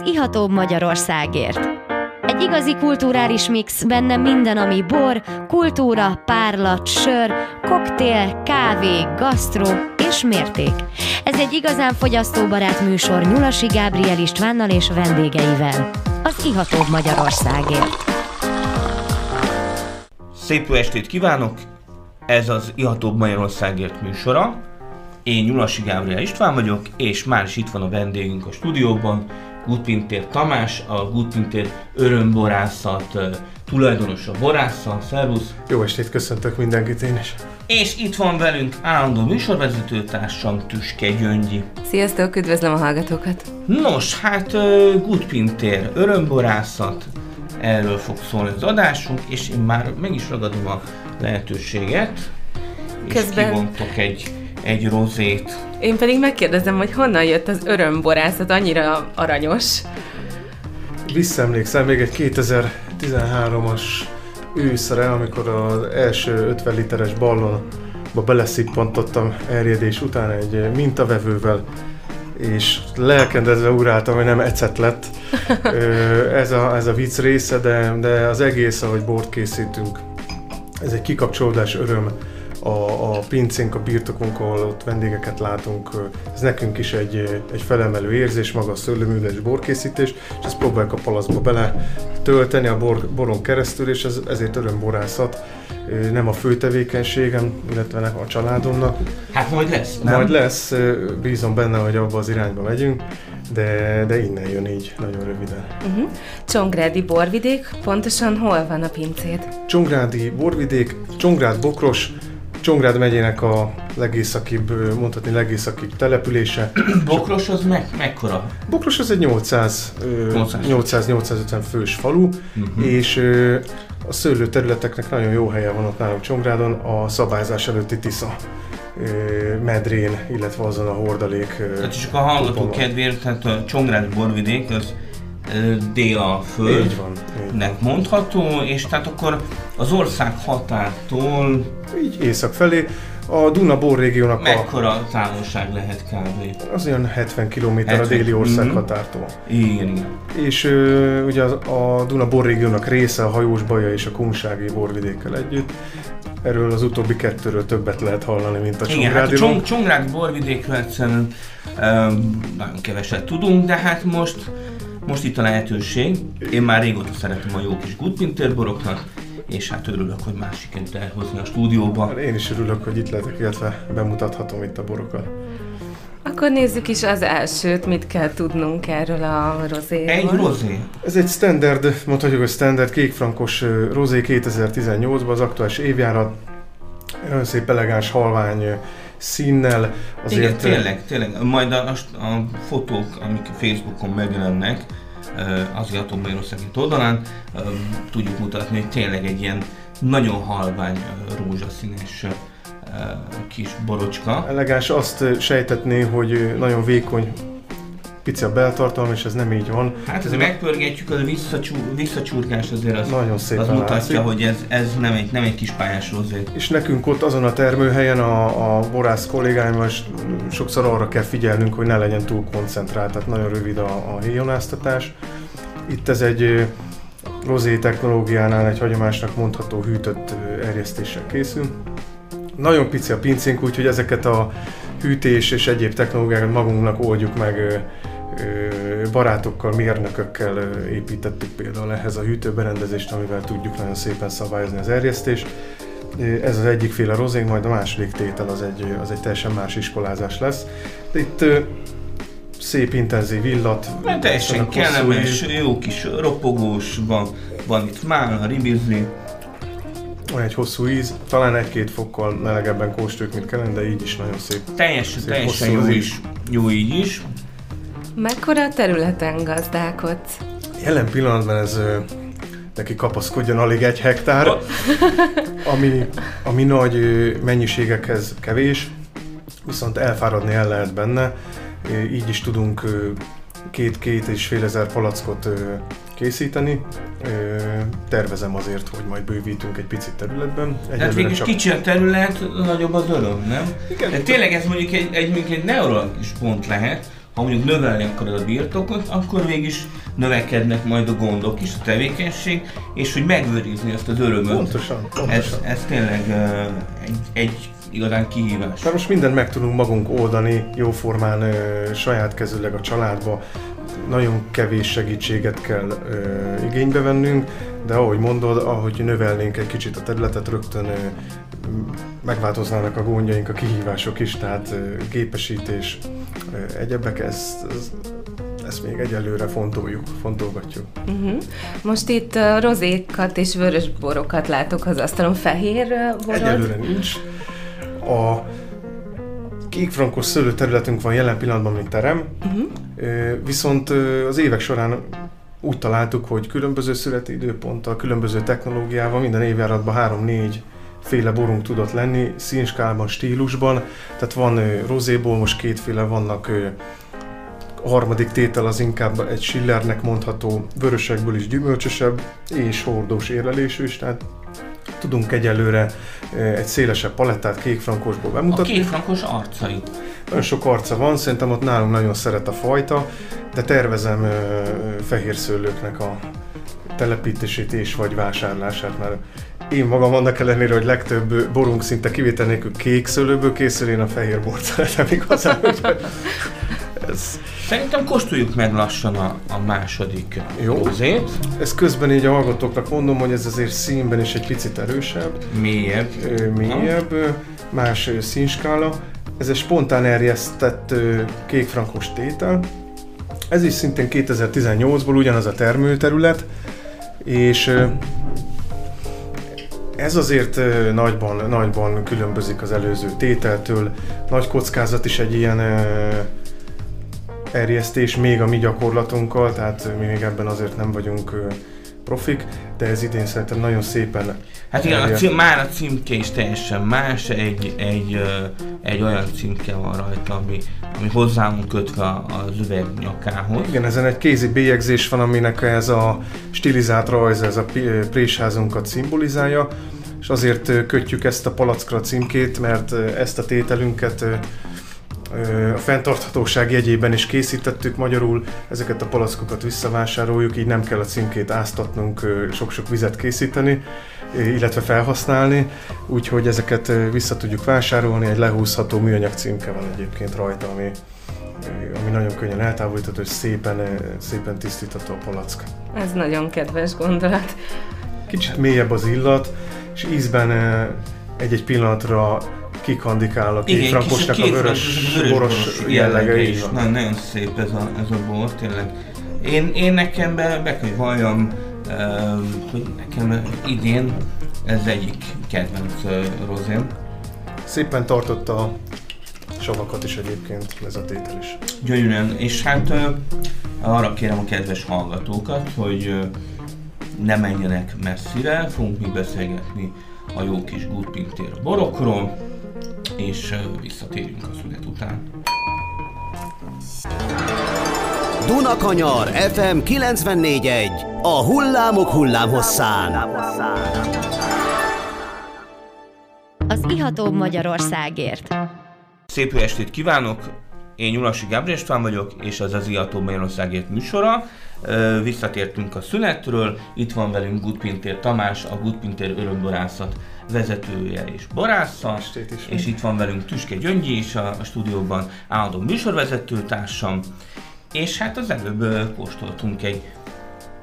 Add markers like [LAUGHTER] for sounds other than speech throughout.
az ihatóbb Magyarországért. Egy igazi kulturális mix, benne minden, ami bor, kultúra, párlat, sör, koktél, kávé, gasztró és mérték. Ez egy igazán fogyasztóbarát műsor Nyulasi Gábriel Istvánnal és vendégeivel. Az ihatóbb Magyarországért. Szép jó estét kívánok! Ez az Ihatóbb Magyarországért műsora. Én Nyulasi Gábriel István vagyok, és már is itt van a vendégünk a stúdióban, Gutpintér Tamás, a Gutpintér örömborászat tulajdonosa, borásza. Szervusz! Jó estét, köszöntök mindenkit én is! És itt van velünk állandó műsorvezető társam Tüske Gyöngyi. Sziasztok, üdvözlöm a hallgatókat! Nos, hát Gutpintér örömborászat, erről fog szólni az adásunk, és én már meg is ragadom a lehetőséget, és Közben- kivontok egy, egy rozét. Én pedig megkérdezem, hogy honnan jött az örömborászat annyira aranyos. Visszaemlékszem még egy 2013-as őszre, amikor az első 50 literes ballonba beleszippantottam erjedés után egy mintavevővel, és lelkendezve uráltam, hogy nem ecet lett. [LAUGHS] Ez, a, ez a vicc része, de, de az egész, ahogy bort készítünk, ez egy kikapcsolódás öröm a, a pincénk, a birtokunk, ahol ott vendégeket látunk. Ez nekünk is egy, egy felemelő érzés, maga a szőlőműves borkészítés, és ezt próbáljuk a palaszba bele tölteni a bor, boron keresztül, és ez, ezért örömborászat. Nem a fő tevékenységem, illetve nem a családomnak. Hát majd lesz, nem? Majd lesz, bízom benne, hogy abba az irányba megyünk, de, de innen jön így, nagyon röviden. Uh-huh. Csongrádi borvidék, pontosan hol van a pincéd? Csongrádi borvidék, Csongrád Bokros, Csongrád megyének a legészakibb, mondhatni legészakibb települése. [CLEARS THROAT] Bokros az meg, mekkora? Bokros az egy 800, ö, 800. 800-850 fős falu, Mhm. és a szőlő területeknek nagyon jó helye van ott nálunk Csongrádon, a szabályzás előtti Tisza medrén, illetve azon a hordalék. Tehát csak a hallgató kedvéért, tehát a Csongrád borvidék az ö, dél föld. Így van. Így, van. nek mondható, és tehát akkor az ország határtól így észak felé. A Duna borrégiónak a, mekkora távolság lehet kb. az olyan 70 km a 70, déli ország mhm. határtól. Igen. És ö, ugye a, a Duna borrégiónak része a hajós baja és a kunsági borvidékkel együtt. Erről az utóbbi kettőről többet lehet hallani, mint a Igen, hát a. Csong, Csongrád borvidékről egyszerűen nagyon keveset tudunk, de hát most, most itt a lehetőség. Én már régóta szeretem a jó kis Gutpinter boroknak, és hát örülök, hogy már sikerült elhozni a stúdióba. Én is örülök, hogy itt lehetek, illetve bemutathatom itt a borokat. Akkor nézzük is az elsőt, mit kell tudnunk erről a rozéról. Egy rozé. Ez egy standard, mondhatjuk, hogy standard kékfrankos rozé 2018-ban, az aktuális évjárat. Nagyon szép, elegáns, halvány színnel. Igen, Azért, ö, tényleg, tényleg. Majd a, a, fotók, amik Facebookon megjelennek, az Atom Magyarországi oldalán, tudjuk mutatni, hogy tényleg egy ilyen nagyon halvány rózsaszínes kis borocska. Elegáns azt ö, sejtetné, hogy nagyon vékony, pici a beltartalom, és ez nem így van. Hát ezért megpörgetjük, az visszacsú, visszacsurgás azért az, Nagyon szépen az mutatja, látszik. hogy ez, ez nem, egy, nem egy kis pályás rozé. És nekünk ott azon a termőhelyen a, a borász kollégáimmal is sokszor arra kell figyelnünk, hogy ne legyen túl koncentrált, tehát nagyon rövid a, a héjonáztatás. Itt ez egy rozé technológiánál egy hagyomásnak mondható hűtött erjesztéssel készül. Nagyon pici a pincénk, úgyhogy ezeket a hűtés és egyéb technológiákat magunknak oldjuk meg barátokkal, mérnökökkel építettük például ehhez a hűtőberendezést, amivel tudjuk nagyon szépen szabályozni az erjesztést. Ez az egyik féle rozénk, majd a második tétel az egy, az egy teljesen más iskolázás lesz. De itt szép intenzív illat. Mert teljesen viszonylag hosszú kellemes, íz, jó kis ropogós, van, van itt mál, ribizli. Van egy hosszú íz, talán egy-két fokkal melegebben kóstoljuk, mint kellene, de így is nagyon szép. Teljes, Szép teljesen jó az is, jó így is. Mekkora területen gazdálkodsz? Jelen pillanatban ez neki kapaszkodjon alig egy hektár, ami, ami nagy mennyiségekhez kevés, viszont elfáradni el lehet benne. Így is tudunk két-két és fél ezer palackot készíteni. Tervezem azért, hogy majd bővítünk egy picit területben. Tehát Egyelőre végül is kicsi a terület, nagyobb az öröm, nem? Igen. De tényleg ez mondjuk egy, egy, egy neurologikus pont lehet, ha mondjuk növelni akarod a birtokot, akkor mégis növekednek majd a gondok is, a tevékenység, és hogy megőrizni ezt az örömöt. Pontosan, pontosan. Ez, ez tényleg uh, egy, egy igazán kihívás. Mert most mindent meg tudunk magunk oldani, jóformán ö, saját kezüleg a családba, nagyon kevés segítséget kell ö, igénybe vennünk, de ahogy mondod, ahogy növelnénk egy kicsit a területet, rögtön ö, megváltoznának a gondjaink, a kihívások is, tehát gépesítés, egyebek, ezt, ez, ezt még egyelőre fontoljuk, fontolgatjuk. Uh-huh. Most itt uh, rozékat és vörös borokat látok az asztalon. Fehér uh, borod? Egyelőre nincs. A kékfrankos szőlőterületünk van jelen pillanatban még terem, uh-huh. viszont az évek során úgy találtuk, hogy különböző születi időponttal, különböző technológiával minden évjáratban három-négy féle borunk tudott lenni, színskálban, stílusban. Tehát van rozéból, most kétféle vannak a harmadik tétel az inkább egy Schillernek mondható, vörösekből is gyümölcsösebb és hordós érlelésű is, tehát tudunk egyelőre egy szélesebb palettát kékfrankosból bemutatni. A kékfrankos arcai. Nagyon sok arca van, szerintem ott nálunk nagyon szeret a fajta, de tervezem fehér szőlőknek a telepítését és vagy vásárlását, mert én magam annak ellenére, hogy legtöbb borunk szinte kivétel nélkül kék szőlőből készül, én a fehér bort szeretem igazán, [LAUGHS] ez... Szerintem kóstoljuk meg lassan a, a második Jó. Rózét. Ez közben így a hallgatóknak mondom, hogy ez azért színben is egy picit erősebb. Mélyebb. Mélyebb, ha. más színskála. Ez egy spontán erjesztett kékfrankos tétel. Ez is szintén 2018-ból ugyanaz a termőterület, és ez azért nagyban, nagyban különbözik az előző tételtől. Nagy kockázat is egy ilyen erjesztés még a mi gyakorlatunkkal, tehát mi még ebben azért nem vagyunk profik, de ez idén szerintem nagyon szépen... Hát igen, a cím, már a címke is teljesen más, egy, egy, egy olyan címke van rajta, ami, ami hozzám kötve az üveg nyakához. Igen, ezen egy kézi bélyegzés van, aminek ez a stilizált rajz, ez a présházunkat szimbolizálja, és azért kötjük ezt a palackra címkét, mert ezt a tételünket a fenntarthatóság jegyében is készítettük magyarul, ezeket a palackokat visszavásároljuk, így nem kell a címkét áztatnunk, sok-sok vizet készíteni, illetve felhasználni, úgyhogy ezeket vissza tudjuk vásárolni, egy lehúzható műanyag címke van egyébként rajta, ami, ami nagyon könnyen eltávolítható, és szépen, szépen tisztítható a palack. Ez nagyon kedves gondolat. Kicsit mélyebb az illat, és ízben egy-egy pillanatra kikandikál a két frankosnak a vörös, vörös boros jellege is. Na, nagyon szép ez a, ez a bor, tényleg. Én, én nekem be, be kell valljam, uh, hogy nekem idén ez egyik kedvenc uh, rozém. Szépen tartotta a savakat is egyébként ez a tétel is. Gyönyörűen, és hát uh, arra kérem a kedves hallgatókat, hogy uh, ne menjenek messzire, fogunk mi beszélgetni a jó kis gútpintér borokról, és visszatérünk a szünet után. Dunakanyar FM 94.1 A hullámok hullámhosszán Az iható Magyarországért Szép estét kívánok! Én Nyulasi Gábor István vagyok, és az Iható Magyarországért műsora. Visszatértünk a szünetről, itt van velünk Gutpintér Tamás, a Gutpintér örömborászat vezetője és borásza, és itt van velünk Tüske Gyöngyi is a, a stúdióban, állandó műsorvezető társam, és hát az előbb kóstoltunk egy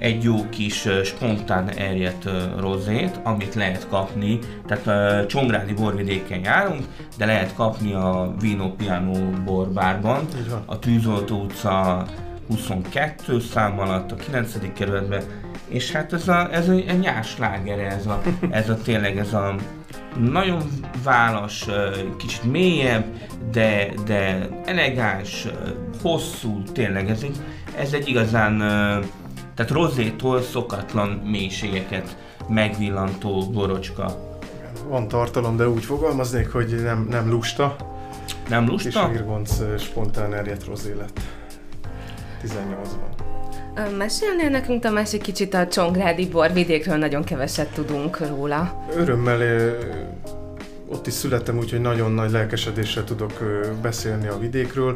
egy jó kis spontán erjedt rozét, amit lehet kapni, tehát Csongrádi borvidéken járunk, de lehet kapni a Vino Piano borbárban, a Tűzoltó utca 22 szám alatt, a 9. kerületben, és hát ez a, ez a, a nyás ez a, ez a tényleg ez a nagyon válasz, kicsit mélyebb, de, de elegáns, hosszú, tényleg ez egy, ez egy igazán, tehát rozétól szokatlan mélységeket megvillantó borocska. Van tartalom, de úgy fogalmaznék, hogy nem, nem lusta. Nem lusta? És Irgonc spontán erjedt rozé lett 18-ban. Mesélnél nekünk, Tamás, egy kicsit a Csongrádi borvidékről, nagyon keveset tudunk róla. Örömmel ott is születtem, úgyhogy nagyon nagy lelkesedéssel tudok beszélni a vidékről.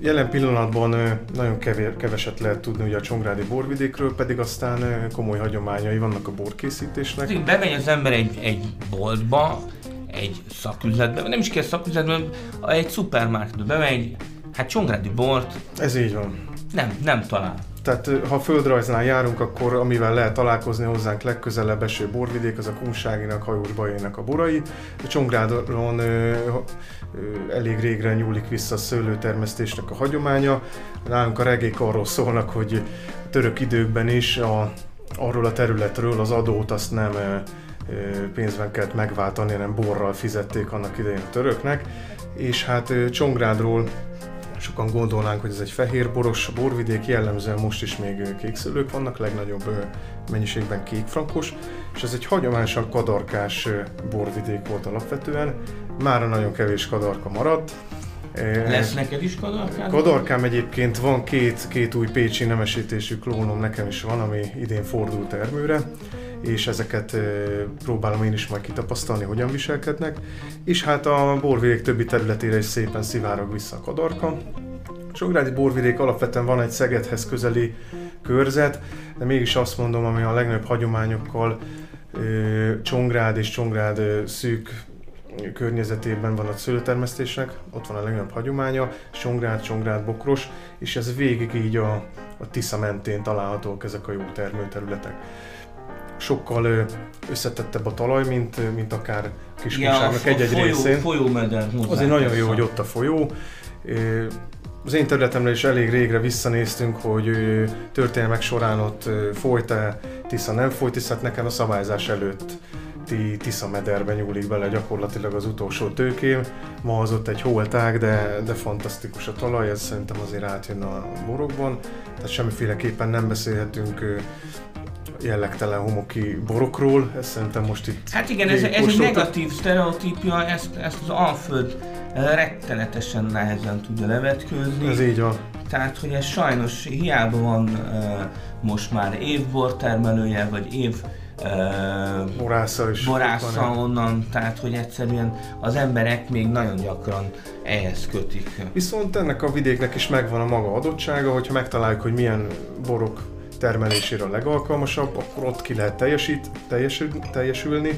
Jelen pillanatban nagyon kevér, keveset lehet tudni ugye a Csongrádi borvidékről, pedig aztán komoly hagyományai vannak a borkészítésnek. Bemegy az ember egy, egy boltba, egy szaküzletbe, nem is kell szaküzletbe, egy szupermarketbe bemegy, hát Csongrádi bort. Ez így van. Nem, nem talál. Tehát ha földrajznál járunk, akkor amivel lehet találkozni hozzánk legközelebb eső borvidék, az a Kunságinak, Hajós Bajének a borai. Csongrádon ö, ö, elég régre nyúlik vissza a szőlőtermesztésnek a hagyománya. Nálunk a regék arról szólnak, hogy török időkben is a, arról a területről az adót azt nem ö, pénzben kellett megváltani, hanem borral fizették annak idején a töröknek. És hát Csongrádról sokan gondolnánk, hogy ez egy fehér boros borvidék, jellemzően most is még kékszülők vannak, legnagyobb mennyiségben kékfrankos, és ez egy hagyományosan kadarkás borvidék volt alapvetően. Mára nagyon kevés kadarka maradt, lesz neked is kadarkám? Kadarkám egyébként van két, két új pécsi nemesítésű klónom, nekem is van, ami idén fordult termőre és ezeket próbálom én is majd kitapasztalni, hogyan viselkednek. És hát a borvidék többi területére is szépen szivárog vissza a kadarka. Sográdi borvidék alapvetően van egy Szegedhez közeli körzet, de mégis azt mondom, ami a legnagyobb hagyományokkal Csongrád és Csongrád szűk környezetében van a szőlőtermesztésnek, ott van a legnagyobb hagyománya, Csongrád, Csongrád, Bokros, és ez végig így a, a Tisza mentén találhatók ezek a jó termőterületek sokkal összetettebb a talaj, mint, mint akár Kiskunságnak ja, egy-egy folyó, részén. Folyómeder Azért nagyon jó, hogy ott a folyó. Az én területemre is elég régre visszanéztünk, hogy történelmek során ott folyt-e Tisza, nem folyt Tisza, hát nekem a szabályzás előtt Tisza mederbe nyúlik bele gyakorlatilag az utolsó tőkém. Ma az ott egy holtág, de, de fantasztikus a talaj, ez szerintem azért átjön a borokban. Tehát semmiféleképpen nem beszélhetünk jellegtelen homoki borokról, ez szerintem most itt... Hát igen, ez, ez egy negatív sztereotípia, ezt, ezt az Alföld rettenetesen nehezen tudja levetkőzni. Ez így van. Tehát, hogy ez sajnos hiába van uh, most már évbor termelője, vagy év uh, borásza is. Borásza onnan, tehát, hogy egyszerűen az emberek még nagyon gyakran ehhez kötik. Viszont ennek a vidéknek is megvan a maga adottsága, hogyha megtaláljuk, hogy milyen borok termelésére a legalkalmasabb, akkor ott ki lehet teljesít, teljesül, teljesülni,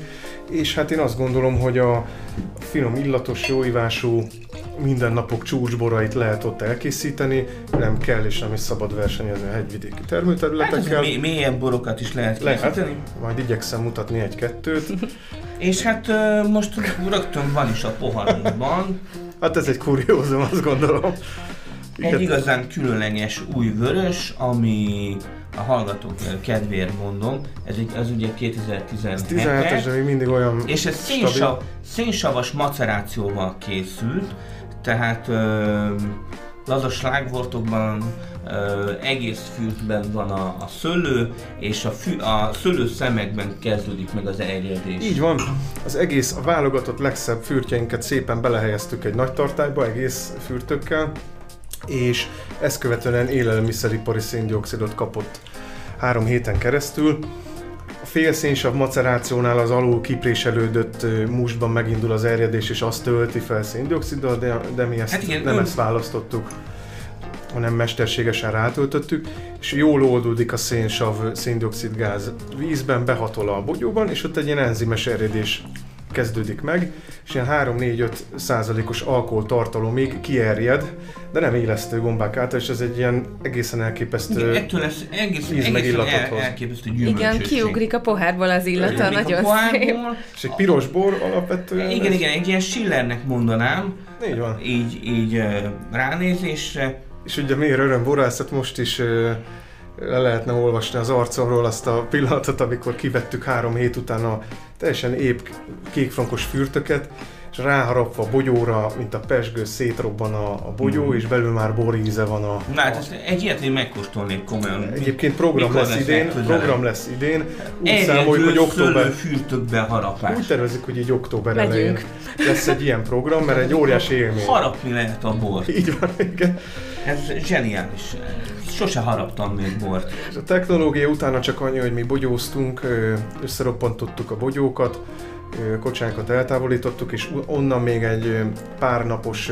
és hát én azt gondolom, hogy a finom illatos, jóivású, mindennapok csúcsborait lehet ott elkészíteni, nem kell és nem is szabad versenyezni a hegyvidéki termőterületekkel. Hát mély, mélyebb borokat is lehet készíteni. Lehet, majd igyekszem mutatni egy-kettőt. [LAUGHS] és hát most rögtön van is a poharunkban. hát ez egy kuriózum, azt gondolom. Egy igazán különleges új vörös, ami a hallgatók kedvéért mondom, ez, egy, az ugye 2017 17-es, de még mindig olyan És ez szénsav, szénsavas macerációval készült, tehát ö, lazas slágvortokban ö, egész fűtben van a, a szőlő, és a, fű, a szőlő szemekben kezdődik meg az erjedés. Így van, az egész, a válogatott legszebb fürtjeinket szépen belehelyeztük egy nagy tartályba, egész fürtökkel, és ezt követően élelmiszeripari széndiokszidot kapott három héten keresztül. A félszénsav macerációnál az alul kipréselődött mustban megindul az erjedés, és azt tölti fel széndioksziddal, de, de mi ezt, hát igen, nem ön... ezt választottuk hanem mesterségesen rátöltöttük, és jól oldódik a szénsav, széndiokszid gáz vízben, behatol a bogyóban, és ott egy ilyen enzimes erjedés kezdődik meg, és ilyen 3-4-5 százalékos alkoholtartalomig kierjed, de nem élesztő gombák által, és ez egy ilyen egészen elképesztő Igen, ettől lesz egész, íz meg illatot el, elképesztő Igen, kiugrik a pohárból az illata, nagyon szép. És egy piros bor alapvetően. Igen, ez... igen, egy ilyen Schillernek mondanám. Így van. Így, így ránézésre. És ugye miért öröm borászat most is le lehetne olvasni az arcomról azt a pillanatot, amikor kivettük három hét után a teljesen épp kékfrankos fürtöket, és ráharapva a bogyóra, mint a pesgő, szétrobban a, a bogyó, mm. és belül már boríze van a... Na hát ezt egy ilyet én megkóstolnék komolyan. Egyébként program lesz, lesz idén, program lesz idén. Úgy számoljuk, hogy október... fürtökbe harapás. Úgy tervezik, hogy így október Megyünk. elején lesz egy ilyen program, mert egy óriási élmény. Harapni lehet a bort. Így van, igen. Ez zseniális. Sose haraptam még bort. A technológia utána csak annyi, hogy mi bogyóztunk, összeroppantottuk a bogyókat, kocsánkat eltávolítottuk, és onnan még egy pár napos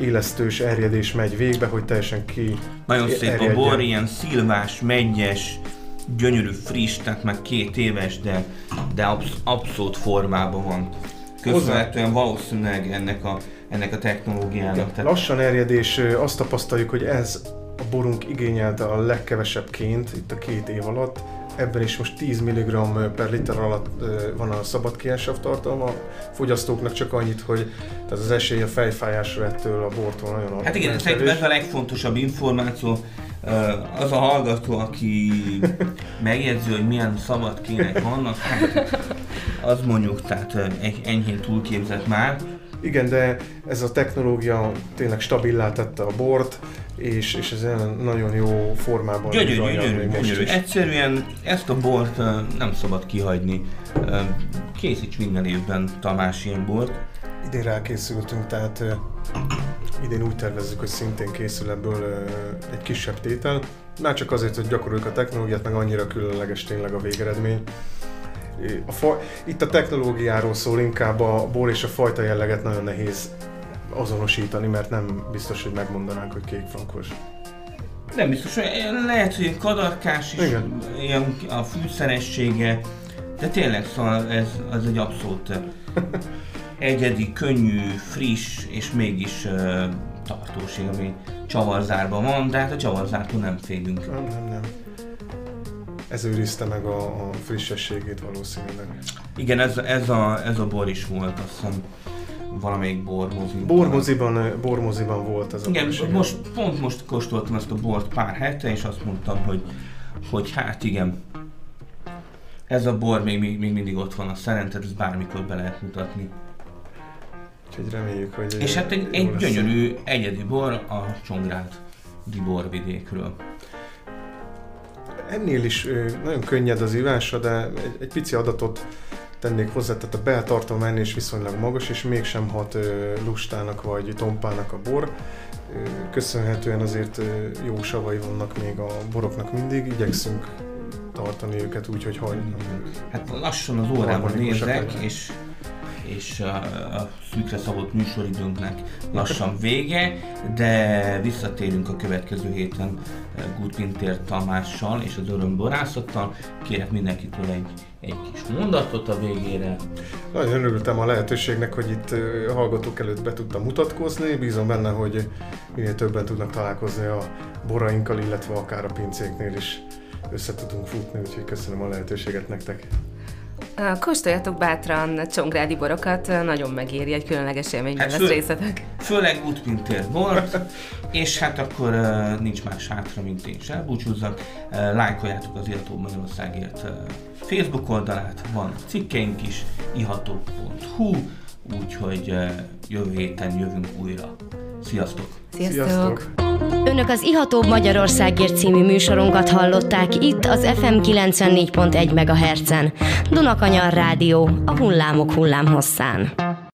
élesztős erjedés megy végbe, hogy teljesen ki Nagyon szép a erjedjen. bor, ilyen szilvás, megyes, gyönyörű, friss, tehát már két éves, de, de absz- abszolút formában van. Köszönhetően valószínűleg ennek a, ennek a technológiának. Tehát Lassan erjedés, azt tapasztaljuk, hogy ez a borunk igényelte a legkevesebb ként itt a két év alatt. Ebben is most 10 mg per liter alatt van a szabad kiásav tartalma. A fogyasztóknak csak annyit, hogy tehát az esély a fejfájásra ettől a bortól nagyon Hát igen, szerintem ez a legfontosabb információ. Az a hallgató, aki [LAUGHS] megjegyzi, hogy milyen szabad kének vannak, hát az mondjuk, tehát egy enyhén túlképzett már. Igen, de ez a technológia tényleg stabilá tette a bort, és, és ez nagyon jó formában Gyönyörű, gyönyörű, gyönyörű. Egyszerűen ezt a bort nem szabad kihagyni. Készíts minden évben Tamás ilyen bort. Idén rákészültünk, tehát idén úgy tervezzük, hogy szintén készül ebből egy kisebb tétel. Már csak azért, hogy gyakoroljuk a technológiát, meg annyira különleges tényleg a végeredmény. A fa- itt a technológiáról szól inkább a bor és a fajta jelleget nagyon nehéz azonosítani, mert nem biztos, hogy megmondanánk, hogy kékfrankos. Nem biztos, hogy lehet, hogy kadarkás is, Igen. ilyen a fűszeressége, de tényleg szóval ez, az egy abszolút egyedi, könnyű, friss és mégis uh, tartóség, ami csavarzárban van, de hát a csavarzártól nem félünk. Nem, nem, nem. Ez őrizte meg a, a frissességét valószínűleg. Igen, ez, ez, a, ez a bor is volt, azt hiszem valamelyik bormozi. Bormoziban, ö, bormoziban volt ez a Igen, bor, most, pont most kóstoltam ezt a bort pár hete, és azt mondtam, hogy, hogy hát igen, ez a bor még, még, még mindig ott van a szerinted, ezt bármikor be lehet mutatni. Úgyhogy reméljük, hogy És hát egy, egy lesz. gyönyörű, egyedi bor a Csongrád borvidékről. Ennél is nagyon könnyed az ívása, de egy, egy pici adatot tennék hozzá, tehát a beltartalma ennél is viszonylag magas, és mégsem hat lustának vagy tompának a bor. Köszönhetően azért jó savai vannak még a boroknak mindig, igyekszünk tartani őket úgy, hogy hagynak. Hát lassan az órában nézek, és, és a, a szűkre szabott műsoridőnknek lassan vége, de visszatérünk a következő héten eh, Gutpintér Tamással és az örömborászattal. Kérek mindenkitől egy, egy kis mondatot a végére. Nagyon örültem a lehetőségnek, hogy itt a hallgatók előtt be tudtam mutatkozni. Bízom benne, hogy minél többen tudnak találkozni a borainkkal, illetve akár a pincéknél is össze tudunk futni, úgyhogy köszönöm a lehetőséget nektek. Kóstoljatok bátran csongrádi borokat, nagyon megéri, egy különleges élményben Hát lesz fő- részletek. Főleg Gutpintér bort, [LAUGHS] és hát akkor uh, nincs más hátra, mint én is elbúcsúzzak. Uh, lájkoljátok az Iható Magyarországért uh, Facebook oldalát, van cikkeink is, iható.hu, úgyhogy uh, jövő héten jövünk újra. Sziasztok! Sziasztok! Önök az Ihatóbb Magyarországért című műsorunkat hallották itt az FM 94.1 MHz-en. Dunakanyar Rádió, a hullámok hullámhosszán.